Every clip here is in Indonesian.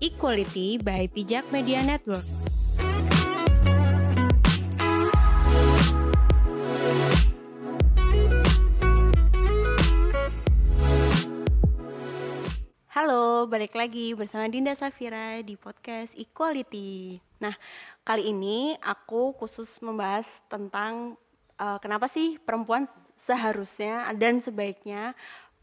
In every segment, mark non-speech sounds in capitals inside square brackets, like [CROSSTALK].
Equality by Pijak Media Network. Halo, balik lagi bersama Dinda Safira di podcast Equality. Nah, kali ini aku khusus membahas tentang uh, kenapa sih perempuan seharusnya dan sebaiknya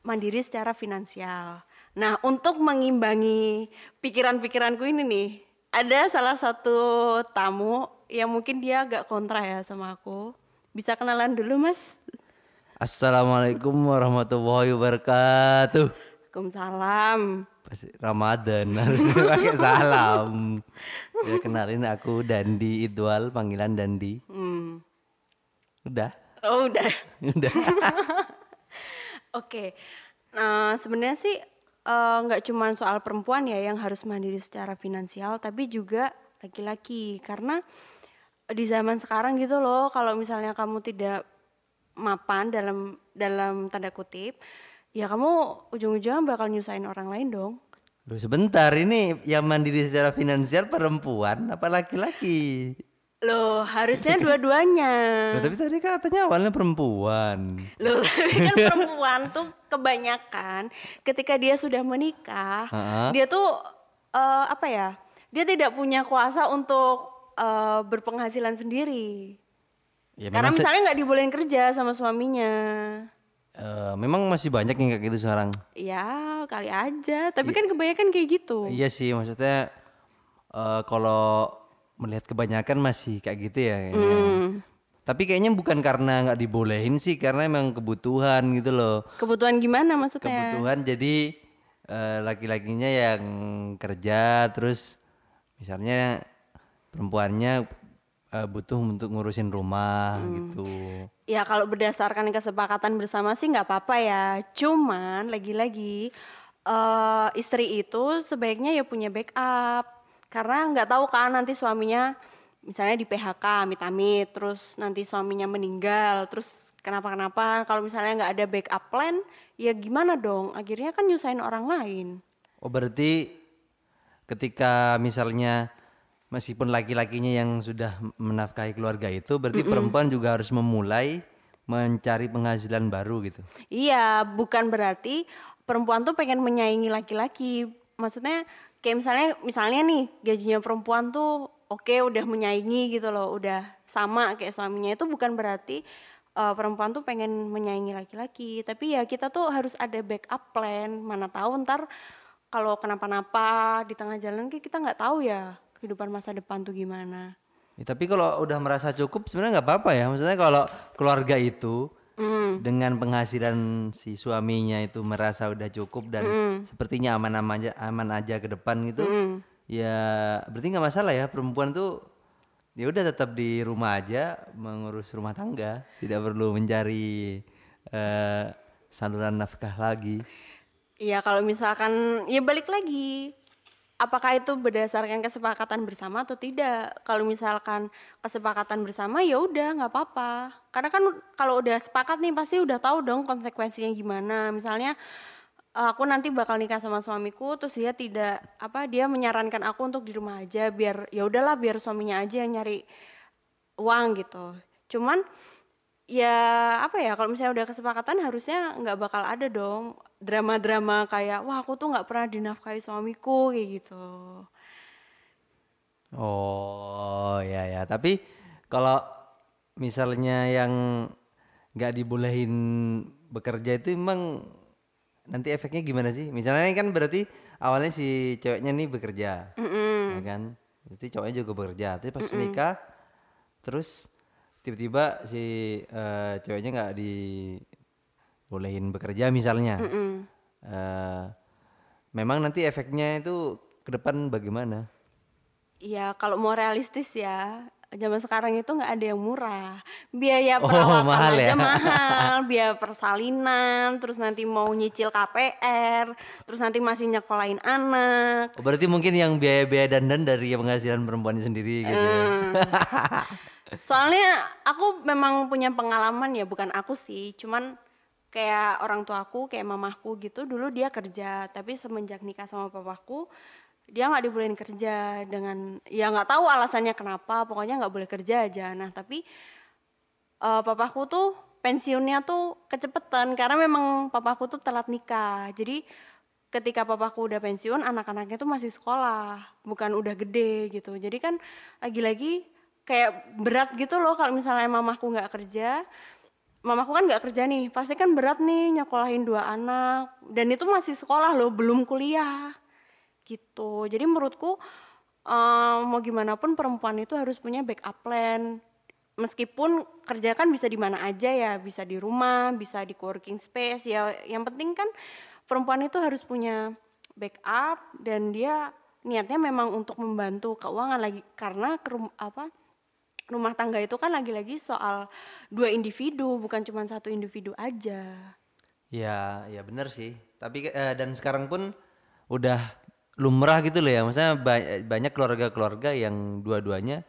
mandiri secara finansial. Nah, untuk mengimbangi pikiran-pikiranku ini nih, ada salah satu tamu yang mungkin dia agak kontra ya sama aku. Bisa kenalan dulu, Mas? Assalamualaikum warahmatullahi wabarakatuh. Waalaikumsalam. Pasti Ramadan harus pakai salam. Ya kenalin aku Dandi Idwal, panggilan Dandi. Hmm. Udah, Oh, udah. udah. [LAUGHS] Oke. Nah, sebenarnya sih eh, nggak cuma soal perempuan ya yang harus mandiri secara finansial, tapi juga laki-laki. Karena di zaman sekarang gitu loh, kalau misalnya kamu tidak mapan dalam dalam tanda kutip, ya kamu ujung-ujungnya bakal nyusahin orang lain dong. Loh sebentar, ini yang mandiri secara finansial perempuan apa laki-laki? Loh, harusnya dua-duanya. Loh, tapi tadi katanya awalnya perempuan. Loh, [LAUGHS] tapi kan perempuan tuh kebanyakan ketika dia sudah menikah, Ha-ha. dia tuh eh, apa ya? Dia tidak punya kuasa untuk eh, berpenghasilan sendiri. Ya, Karena misalnya nggak dibolehin kerja sama suaminya. eh, memang masih banyak yang kayak gitu sekarang. Ya, kali aja. Tapi kan kebanyakan kayak gitu. Iya sih, maksudnya eh, kalau melihat kebanyakan masih kayak gitu ya. kayaknya. Hmm. Tapi kayaknya bukan karena nggak dibolehin sih, karena emang kebutuhan gitu loh. Kebutuhan gimana maksudnya? Kebutuhan jadi eh, laki-lakinya yang kerja, terus misalnya perempuannya eh, butuh untuk ngurusin rumah gitu. Ya kalau berdasarkan kesepakatan bersama sih nggak apa-apa ya. Cuman lagi-lagi eh, istri itu sebaiknya ya punya backup. Karena nggak tahu kan nanti suaminya misalnya di PHK, amit-amit, terus nanti suaminya meninggal, terus kenapa-kenapa. Kalau misalnya nggak ada backup plan, ya gimana dong? Akhirnya kan nyusahin orang lain. Oh berarti ketika misalnya meskipun laki-lakinya yang sudah menafkahi keluarga itu, berarti perempuan juga harus memulai mencari penghasilan baru gitu. Iya, bukan berarti perempuan tuh pengen menyaingi laki-laki. Maksudnya kayak misalnya misalnya nih gajinya perempuan tuh oke udah menyaingi gitu loh, udah sama kayak suaminya itu bukan berarti eh, perempuan tuh pengen menyaingi laki-laki. Tapi ya kita tuh harus ada backup plan. Mana tahu ntar kalau kenapa-napa di tengah jalan kita nggak tahu ya kehidupan masa depan tuh gimana. Ya, tapi kalau udah merasa cukup sebenarnya nggak apa-apa ya. Maksudnya kalau keluarga itu. Dengan penghasilan si suaminya itu merasa udah cukup dan sepertinya aman-aman aja, aman aja ke depan gitu, Hmm. ya berarti nggak masalah ya perempuan tuh ya udah tetap di rumah aja mengurus rumah tangga, tidak perlu mencari eh, saluran nafkah lagi. Iya kalau misalkan ya balik lagi apakah itu berdasarkan kesepakatan bersama atau tidak kalau misalkan kesepakatan bersama ya udah nggak apa-apa karena kan kalau udah sepakat nih pasti udah tahu dong konsekuensinya gimana. Misalnya eh, aku nanti bakal nikah sama suamiku terus dia tidak apa dia menyarankan aku untuk di rumah aja biar ya udahlah biar suaminya aja yang nyari uang gitu. Cuman ya apa ya kalau misalnya udah kesepakatan harusnya nggak bakal ada dong drama-drama kayak wah aku tuh nggak pernah dinafkahi suamiku kayak gitu. Oh ya ya, tapi kalau misalnya yang nggak dibolehin bekerja itu emang nanti efeknya gimana sih? Misalnya kan berarti awalnya si ceweknya nih bekerja, ya kan? Berarti cowoknya juga bekerja. Tapi pas nikah, terus tiba-tiba si eh, ceweknya nggak dibolehin bekerja misalnya. Eh, memang nanti efeknya itu ke depan bagaimana? ya kalau mau realistis ya zaman sekarang itu nggak ada yang murah biaya Oh, perawatan mahal aja ya? mahal [LAUGHS] biaya persalinan terus nanti mau nyicil KPR terus nanti masih nyekolahin anak Oh, berarti mungkin yang biaya-biaya dandan dari penghasilan perempuannya sendiri gitu ya. Hmm. [LAUGHS] Soalnya aku memang punya pengalaman ya, bukan aku sih, cuman kayak orang tua aku, kayak mamahku gitu, dulu dia kerja, tapi semenjak nikah sama papaku, dia nggak dibolehin kerja dengan ya nggak tahu alasannya kenapa pokoknya nggak boleh kerja aja. Nah tapi uh, papaku tuh pensiunnya tuh kecepetan karena memang papaku tuh telat nikah. Jadi ketika papaku udah pensiun anak-anaknya tuh masih sekolah bukan udah gede gitu. Jadi kan lagi-lagi kayak berat gitu loh kalau misalnya mamaku nggak kerja. Mamaku kan nggak kerja nih pasti kan berat nih nyekolahin dua anak. Dan itu masih sekolah loh belum kuliah gitu. Jadi menurutku um, mau gimana pun perempuan itu harus punya backup plan. Meskipun kerja kan bisa di mana aja ya bisa di rumah bisa di working space ya. Yang penting kan perempuan itu harus punya backup dan dia niatnya memang untuk membantu keuangan lagi. Karena ke apa rumah tangga itu kan lagi-lagi soal dua individu bukan cuma satu individu aja. Ya ya benar sih. Tapi eh, dan sekarang pun udah lumrah gitu loh ya. Maksudnya banyak keluarga-keluarga yang dua-duanya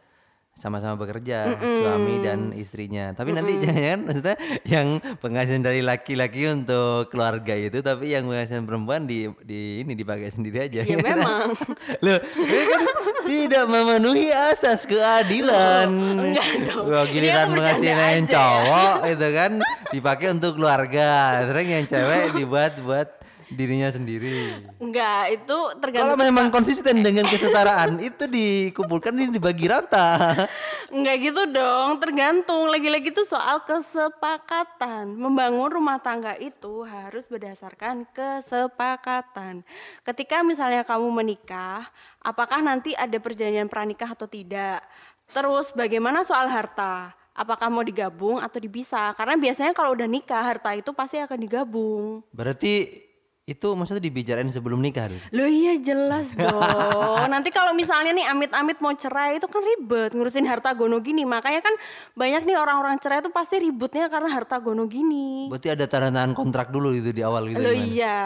sama-sama bekerja mm -mm. suami dan istrinya. Tapi mm -mm. nanti [LAUGHS] jangan maksudnya yang penghasilan dari laki-laki untuk keluarga itu tapi yang penghasilan perempuan di di ini dipakai sendiri aja. Ya [LAUGHS] memang. [LAUGHS] Loh ini kan? Tidak memenuhi asas keadilan. Oh, enggak dong. Wah, giliran penghasilan yang cowok itu kan dipakai untuk keluarga. Terus yang cewek dibuat buat dirinya sendiri. Enggak, itu tergantung. Kalau memang konsisten dengan kesetaraan [LAUGHS] itu dikumpulkan ini dibagi rata. [LAUGHS] Enggak gitu dong, tergantung. Lagi-lagi itu soal kesepakatan. Membangun rumah tangga itu harus berdasarkan kesepakatan. Ketika misalnya kamu menikah, apakah nanti ada perjanjian pranikah atau tidak? Terus bagaimana soal harta? apakah mau digabung atau dipisah karena biasanya kalau udah nikah harta itu pasti akan digabung berarti itu maksudnya dibicarain sebelum nikah Loh iya jelas [LAUGHS] dong. Nanti kalau misalnya nih amit-amit mau cerai itu kan ribet ngurusin harta gono gini. Makanya kan banyak nih orang-orang cerai itu pasti ributnya karena harta gono gini. Berarti ada tanda tangan kontrak dulu itu di awal gitu. Loh iya.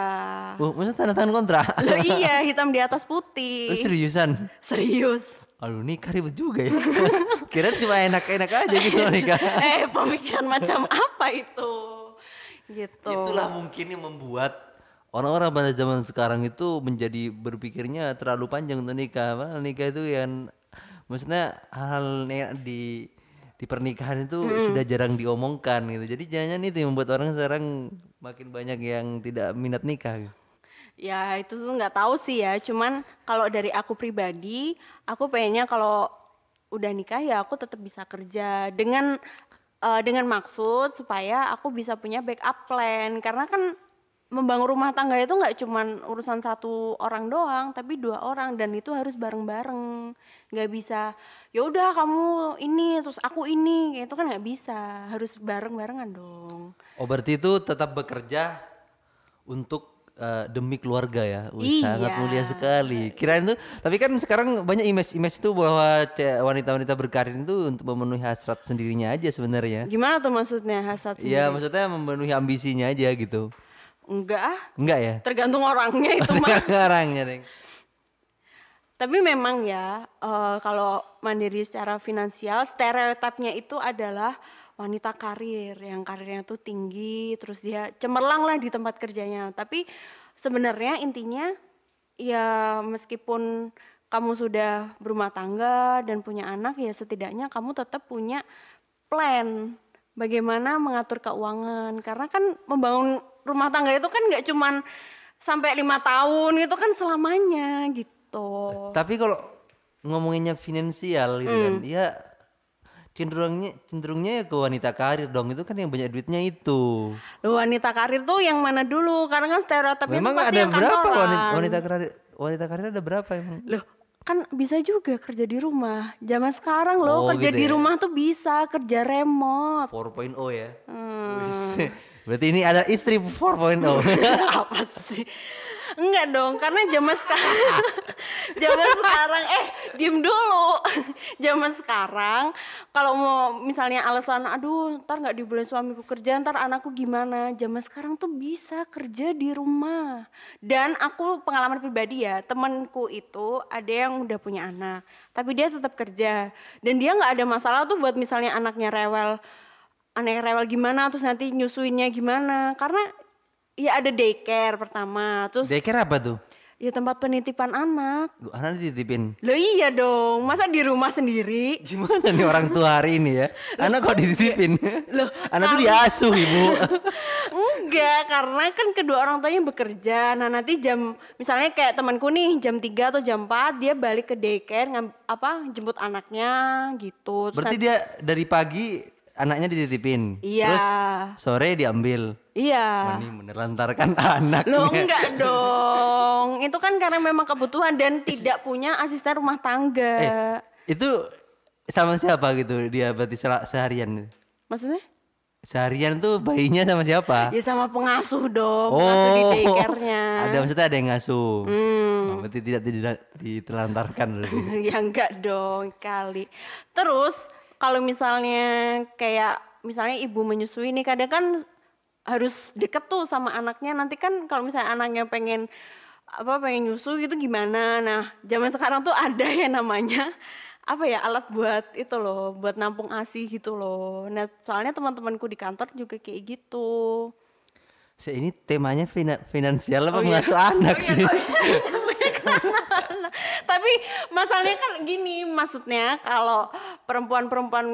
Oh, maksudnya tanda tangan kontrak? Loh [LAUGHS] iya, hitam di atas putih. Oh, seriusan? Serius. Aduh nikah ribet juga ya. [LAUGHS] Kira cuma enak-enak aja gitu nikah. eh pemikiran macam apa itu? Gitu. Itulah mungkin yang membuat orang-orang pada zaman sekarang itu menjadi berpikirnya terlalu panjang untuk nikah. Padahal nikah itu yang maksudnya hal yang di di pernikahan itu hmm. sudah jarang diomongkan gitu. Jadi jangan itu yang membuat orang sekarang makin banyak yang tidak minat nikah. Ya itu tuh nggak tahu sih ya. Cuman kalau dari aku pribadi, aku pengennya kalau udah nikah ya aku tetap bisa kerja dengan uh, dengan maksud supaya aku bisa punya backup plan karena kan membangun rumah tangga itu nggak cuman urusan satu orang doang tapi dua orang dan itu harus bareng-bareng. Nggak bisa ya udah kamu ini terus aku ini itu kan nggak bisa. Harus bareng-barengan dong. Oh berarti itu tetap bekerja untuk uh, demi keluarga ya? Wih, iya. sangat mulia sekali. Kirain tuh tapi kan sekarang banyak image-image tuh bahwa wanita-wanita berkarir itu untuk memenuhi hasrat sendirinya aja sebenarnya. Gimana tuh maksudnya hasrat Iya maksudnya memenuhi ambisinya aja gitu Enggak ah. Enggak ya? Tergantung orangnya itu mah. orangnya, Deng. Tapi memang ya, uh, kalau mandiri secara finansial, stereotipnya itu adalah wanita karir yang karirnya tuh tinggi, terus dia cemerlang lah di tempat kerjanya. Tapi sebenarnya intinya ya meskipun kamu sudah berumah tangga dan punya anak ya setidaknya kamu tetap punya plan bagaimana mengatur keuangan karena kan membangun rumah tangga itu kan nggak cuman sampai lima tahun itu kan selamanya gitu. Tapi kalau ngomonginnya finansial gitu kan, hmm. kan, ya cenderungnya cenderungnya ya ke wanita karir dong itu kan yang banyak duitnya itu. Loh, wanita karir tuh yang mana dulu? Karena kan stereotipnya Memang pasti ada yang berapa wanita, wanita karir wanita karir ada berapa emang? Loh, kan bisa juga kerja di rumah. Zaman sekarang loh oh, kerja gitu di ya? rumah tuh bisa kerja remote. 4.0 ya. Hmm. Berarti ini ada istri 4.0. [LAUGHS] Apa sih? Enggak dong, karena zaman sekarang [LAUGHS] zaman sekarang eh diem dulu. zaman sekarang kalau mau misalnya alasan aduh, ntar nggak dibolehin suamiku kerja, ntar anakku gimana? Zaman sekarang tuh bisa kerja di rumah. Dan aku pengalaman pribadi ya, temanku itu ada yang udah punya anak, tapi dia tetap kerja dan dia nggak ada masalah tuh buat misalnya anaknya rewel aneh rewel gimana terus nanti nyusuinnya gimana karena ya ada daycare pertama terus daycare apa tuh Ya tempat penitipan anak. Lu anak dititipin. Loh iya dong, masa di rumah sendiri? Gimana nih orang tua hari ini ya? Anak kok dititipin? Loh, anak tuh diasuh, Ibu. [LAUGHS] Enggak, karena kan kedua orang tuanya bekerja. Nah, nanti jam misalnya kayak temanku nih jam 3 atau jam 4 dia balik ke daycare ngam, apa jemput anaknya gitu. Terus Berarti dia dari pagi anaknya dititipin. Iya. Terus sore diambil. Iya. Wah, ini menelantarkan [LAUGHS] anak. Nih. enggak dong. Itu kan karena memang kebutuhan dan tidak punya asisten rumah tangga. Eh, itu sama siapa gitu dia berarti seharian? Maksudnya? Seharian tuh bayinya sama siapa? Ya sama pengasuh dong, pengasuh di daycare-nya. Oh, ada maksudnya ada yang ngasuh. Hmm. Oh, berarti tidak tidak ditelantarkan berarti. [LAUGHS] ya enggak dong kali. Terus kalau misalnya kayak misalnya ibu menyusui nih kadang kan harus deket tuh sama anaknya. Nanti kan kalau misalnya anaknya pengen apa pengen nyusu gitu gimana? Nah zaman sekarang tuh ada ya namanya apa ya alat buat itu loh buat nampung asi gitu loh. Nah soalnya teman-temanku di kantor juga kayak gitu. Se ini temanya fina- finansial apa Oh iya. mengasuh anak Oh iya, sih? oh iya. [LAUGHS] Tapi masalahnya kan gini, maksudnya kalau perempuan-perempuan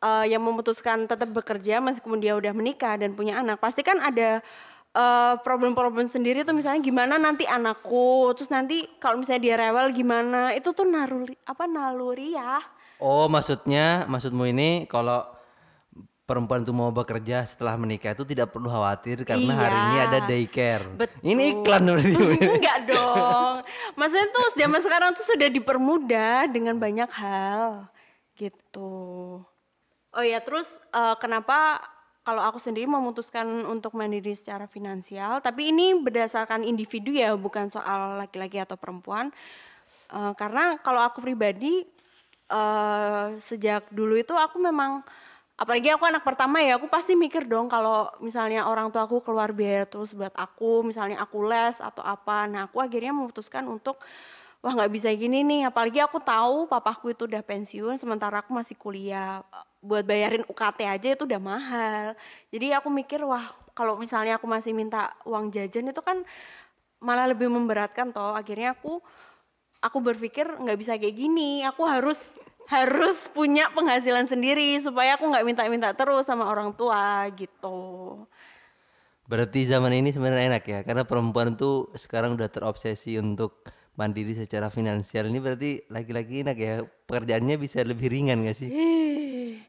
eh, yang memutuskan tetap bekerja meskipun dia udah menikah dan punya anak, pasti kan ada eh, problem-problem sendiri tuh misalnya gimana nanti anakku, terus nanti kalau misalnya dia rewel gimana, itu tuh naluri apa naluri ya. Oh, maksudnya maksudmu ini kalau perempuan itu mau bekerja setelah menikah itu tidak perlu khawatir karena hari ini Iya. ada daycare. Betul. Ini iklan berarti. [LAUGHS] Enggak dong. Maksudnya tuh zaman sekarang tuh sudah dipermudah dengan banyak hal gitu. Oh ya, terus eh, kenapa kalau aku sendiri memutuskan untuk mandiri secara finansial, tapi ini berdasarkan individu ya, bukan soal laki-laki atau perempuan. Eh, karena kalau aku pribadi eh sejak dulu itu aku memang apalagi aku anak pertama ya aku pasti mikir dong kalau misalnya orang tua aku keluar biaya terus buat aku misalnya aku les atau apa. Nah aku akhirnya memutuskan untuk wah nggak bisa gini nih. Apalagi aku tahu papaku itu udah pensiun sementara aku masih kuliah. Buat bayarin UKT aja itu udah mahal. Jadi aku mikir wah kalau misalnya aku masih minta uang jajan itu kan malah lebih memberatkan toh. Akhirnya aku aku berpikir nggak bisa kayak gini. Aku harus harus punya penghasilan sendiri supaya aku nggak minta-minta terus sama orang tua gitu Berarti zaman ini sebenarnya enak ya karena perempuan tuh sekarang udah terobsesi untuk mandiri secara finansial. Ini berarti laki-laki enak ya pekerjaannya bisa lebih ringan gak sih? Ih,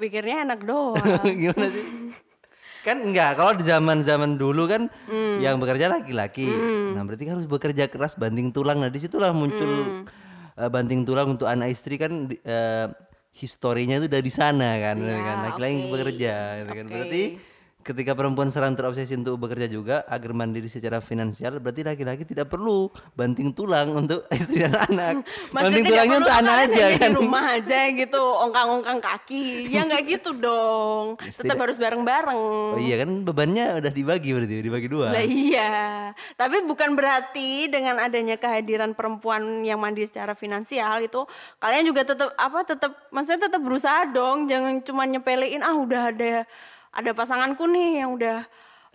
pikirnya enak [LAUGHS] doang Gimana sih? Kan enggak, kalau di zaman-zaman dulu kan Hmm. yang bekerja laki-laki. Nah, berarti kan harus bekerja keras banting tulang. Nah, di situlah muncul Hmm. Eh, banting tulang untuk anak istri kan eh, historinya itu dari sana kan, Iya, kan laki-laki oke. bekerja gitu kan. Oke. Berarti ketika perempuan serang terobsesi untuk bekerja juga agar mandiri secara finansial, berarti laki-laki tidak perlu banting tulang untuk [LAUGHS] istri dan anak. [LAUGHS] banting Maksudnya tidak tulangnya untuk anak aja kan. di rumah aja gitu ongkang-ongkang kaki ya nggak [LAUGHS] gitu dong tetap harus bareng-bareng Oh iya kan bebannya udah dibagi berarti, dibagi dua. Lah iya, tapi bukan berarti dengan adanya kehadiran perempuan yang mandiri secara finansial itu kalian juga tetap apa tetap maksudnya tetap berusaha dong, jangan cuma nyepelein ah udah ada ada pasanganku nih yang udah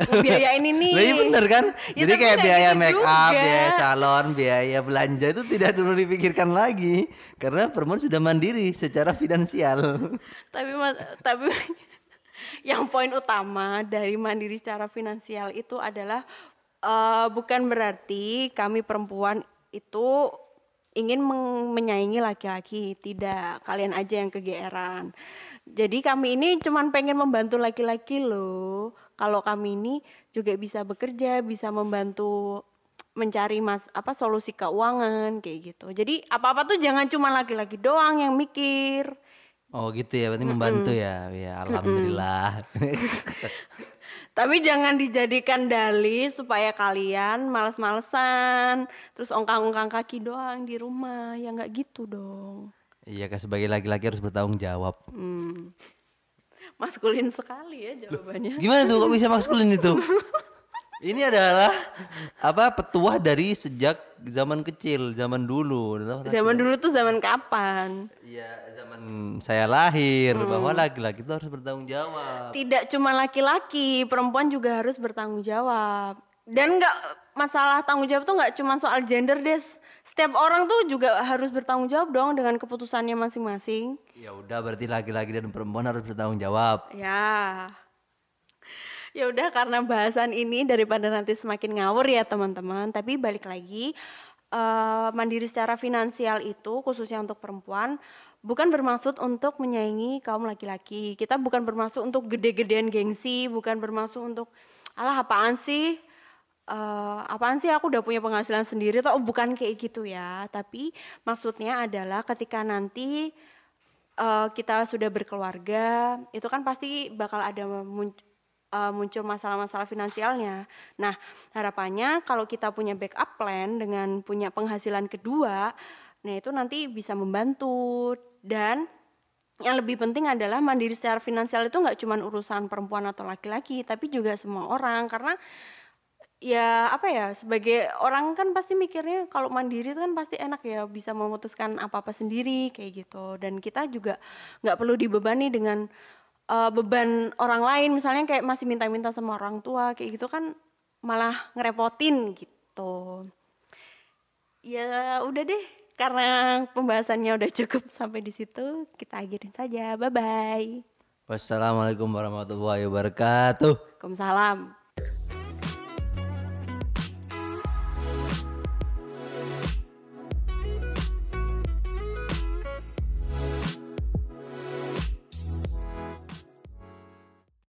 ngebiayain ini. [LAUGHS] Lah iya bener kan? [LAUGHS] Ya, Jadi kayak biaya gitu make up, juga. biaya salon, biaya belanja itu tidak perlu dipikirkan lagi karena perempuan sudah mandiri secara finansial. [LAUGHS] tapi tapi yang poin utama dari mandiri secara finansial itu adalah eh, bukan berarti kami perempuan itu ingin menyaingi laki-laki tidak. Kalian aja yang kegeeran. Jadi kami ini cuman pengen membantu laki-laki loh. Kalau kami ini juga bisa bekerja bisa membantu mencari mas apa solusi keuangan kayak gitu. Jadi apa apa tuh jangan cuma laki-laki doang yang mikir. Oh gitu ya, berarti membantu ya. Ya alhamdulillah. [LAUGHS] Tapi jangan dijadikan dalih supaya kalian males-malesan, terus ongkang-ongkang kaki doang di rumah. Ya nggak gitu dong. Iya kan sebagai laki-laki harus bertanggung jawab. Hmm. Maskulin sekali ya jawabannya. Gimana tuh kok bisa maskulin itu? [LAUGHS] Ini adalah apa petuah dari sejak zaman kecil, zaman dulu. Zaman dulu tuh zaman kapan? Iya, zaman saya lahir bahwa laki-laki itu harus bertanggung jawab. Tidak cuma laki-laki, perempuan juga harus bertanggung jawab. Dan nggak masalah tanggung jawab tuh nggak cuma soal gender des. Setiap orang tuh juga harus bertanggung jawab dong dengan keputusannya masing-masing. Ya udah berarti laki-laki dan perempuan harus bertanggung jawab. Ya. Ya udah karena bahasan ini daripada nanti semakin ngawur ya teman-teman. Tapi balik lagi eh, mandiri secara finansial itu khususnya untuk perempuan bukan bermaksud untuk menyaingi kaum laki-laki. Kita bukan bermaksud untuk gede-gedean gengsi, bukan bermaksud untuk alah apaan sih? Eh, apaan sih aku udah punya penghasilan sendiri toh bukan kayak gitu ya. Tapi maksudnya adalah ketika nanti eh, kita sudah berkeluarga, itu kan pasti bakal ada eh, muncul masalah-masalah finansialnya. Nah, harapannya kalau kita punya backup plan dengan punya penghasilan kedua, nah itu nanti bisa membantu. Dan yang lebih penting adalah mandiri secara finansial itu nggak cuma urusan perempuan atau laki-laki, tapi juga semua orang. Karena ya apa ya sebagai orang kan pasti mikirnya kalau mandiri itu kan pasti enak ya bisa memutuskan apa-apa sendiri kayak gitu. Dan kita juga nggak perlu dibebani dengan eh, beban orang lain misalnya kayak masih minta-minta sama orang tua kayak gitu kan malah ngerepotin gitu. Ya udah deh karena pembahasannya udah cukup sampai di situ kita akhirin saja. Bye bye Wassalamualaikum warahmatullahi wabarakatuh. Waalaikumsalam